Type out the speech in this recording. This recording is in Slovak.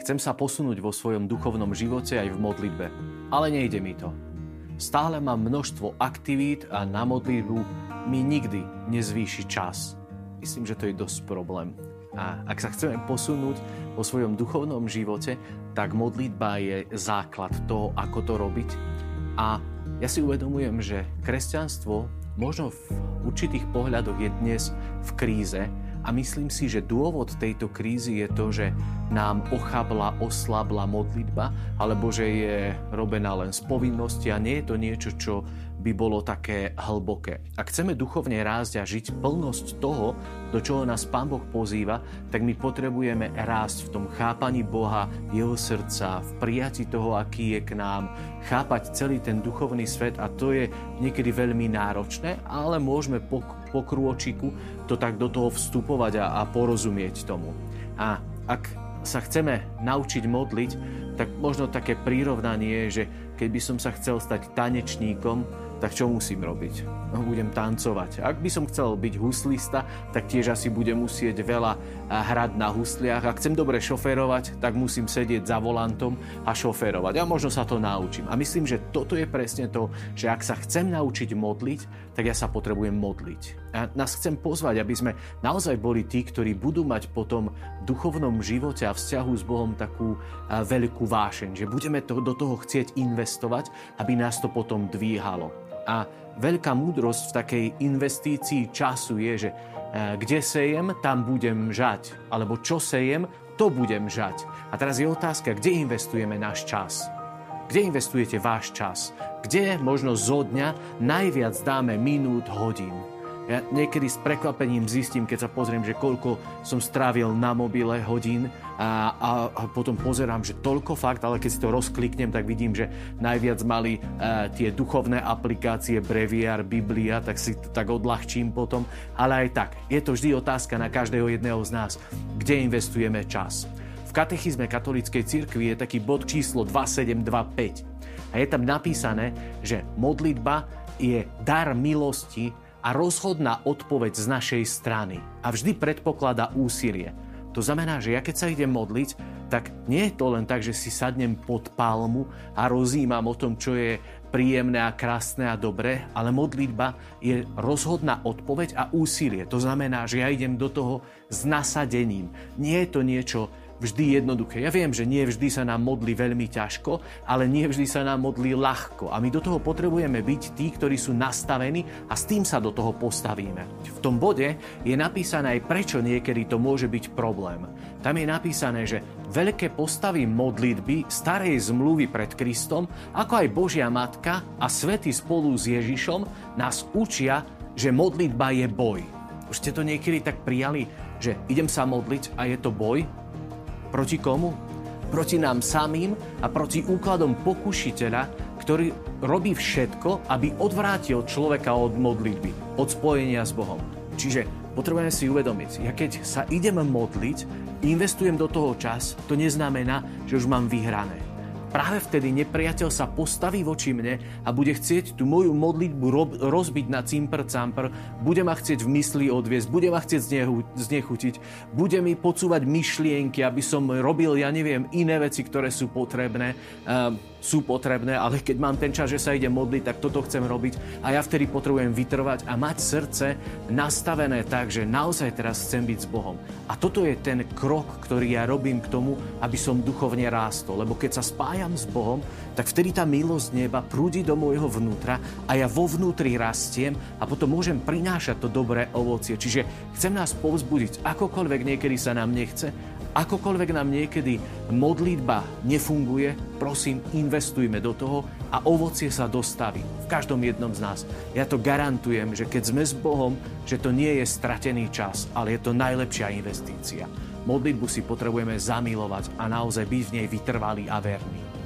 Chcem sa posunúť vo svojom duchovnom živote aj v modlitbe, ale nejde mi to. Stále mám množstvo aktivít a na modlitbu mi nikdy nezvýši čas. Myslím, že to je dosť problém. A ak sa chceme posunúť vo svojom duchovnom živote, tak modlitba je základ toho, ako to robiť. A ja si uvedomujem, že kresťanstvo možno v určitých pohľadoch je dnes v kríze, a myslím si, že dôvod tejto krízy je to, že nám ochabla, oslabla modlitba, alebo že je robená len z povinnosti a nie je to niečo, čo by bolo také hlboké. Ak chceme duchovne rásť a žiť plnosť toho, do čoho nás Pán Boh pozýva, tak my potrebujeme rásť v tom chápaní Boha, Jeho srdca, v prijati toho, aký je k nám, chápať celý ten duchovný svet a to je niekedy veľmi náročné, ale môžeme po, po krôčiku to tak do toho vstupovať a, a porozumieť tomu. A ak sa chceme naučiť modliť, tak možno také prírovnanie je, že keď by som sa chcel stať tanečníkom, tak čo musím robiť? No, budem tancovať. Ak by som chcel byť huslista, tak tiež asi budem musieť veľa hrať na husliach. Ak chcem dobre šoférovať, tak musím sedieť za volantom a šoférovať. A možno sa to naučím. A myslím, že toto je presne to, že ak sa chcem naučiť modliť, tak ja sa potrebujem modliť. A nás chcem pozvať, aby sme naozaj boli tí, ktorí budú mať potom v duchovnom živote a vzťahu s Bohom takú veľkú vášeň, že budeme to, do toho chcieť investovať, aby nás to potom dvíhalo. A veľká múdrosť v takej investícii času je, že e, kde sejem, tam budem žať. Alebo čo sejem, to budem žať. A teraz je otázka, kde investujeme náš čas? Kde investujete váš čas? Kde možno zo dňa najviac dáme minút, hodín? Ja niekedy s prekvapením zistím, keď sa pozriem, že koľko som strávil na mobile hodín a, a, a potom pozerám, že toľko fakt, ale keď si to rozkliknem, tak vidím, že najviac mali e, tie duchovné aplikácie Breviar, Biblia, tak si to tak odľahčím potom. Ale aj tak, je to vždy otázka na každého jedného z nás, kde investujeme čas. V katechizme katolíckej cirkvi je taký bod číslo 2725 a je tam napísané, že modlitba je dar milosti, a rozhodná odpoveď z našej strany. A vždy predpokladá úsilie. To znamená, že ja keď sa idem modliť, tak nie je to len tak, že si sadnem pod palmu a rozímam o tom, čo je príjemné a krásne a dobré, ale modlitba je rozhodná odpoveď a úsilie. To znamená, že ja idem do toho s nasadením. Nie je to niečo vždy jednoduché. Ja viem, že nie vždy sa nám modlí veľmi ťažko, ale nie vždy sa nám modlí ľahko. A my do toho potrebujeme byť tí, ktorí sú nastavení a s tým sa do toho postavíme. V tom bode je napísané aj prečo niekedy to môže byť problém. Tam je napísané, že veľké postavy modlitby starej zmluvy pred Kristom, ako aj Božia Matka a svety spolu s Ježišom nás učia, že modlitba je boj. Už ste to niekedy tak prijali, že idem sa modliť a je to boj? Proti komu? Proti nám samým a proti úkladom pokušiteľa, ktorý robí všetko, aby odvrátil človeka od modlitby, od spojenia s Bohom. Čiže potrebujeme si uvedomiť, ja keď sa idem modliť, investujem do toho čas, to neznamená, že už mám vyhrané práve vtedy nepriateľ sa postaví voči mne a bude chcieť tú moju modlitbu rozbiť na cimpr campr, bude ma chcieť v mysli odviesť, bude ma chcieť znechutiť, bude mi podsúvať myšlienky, aby som robil, ja neviem, iné veci, ktoré sú potrebné. Uh, sú potrebné, ale keď mám ten čas, že sa idem modliť, tak toto chcem robiť a ja vtedy potrebujem vytrvať a mať srdce nastavené tak, že naozaj teraz chcem byť s Bohom. A toto je ten krok, ktorý ja robím k tomu, aby som duchovne rástol. Lebo keď sa spájam s Bohom, tak vtedy tá milosť neba prúdi do môjho vnútra a ja vo vnútri rastiem a potom môžem prinášať to dobré ovocie. Čiže chcem nás povzbudiť, akokoľvek niekedy sa nám nechce, Akokoľvek nám niekedy modlitba nefunguje, prosím, investujme do toho a ovocie sa dostaví v každom jednom z nás. Ja to garantujem, že keď sme s Bohom, že to nie je stratený čas, ale je to najlepšia investícia. Modlitbu si potrebujeme zamilovať a naozaj byť v nej vytrvalý a verný.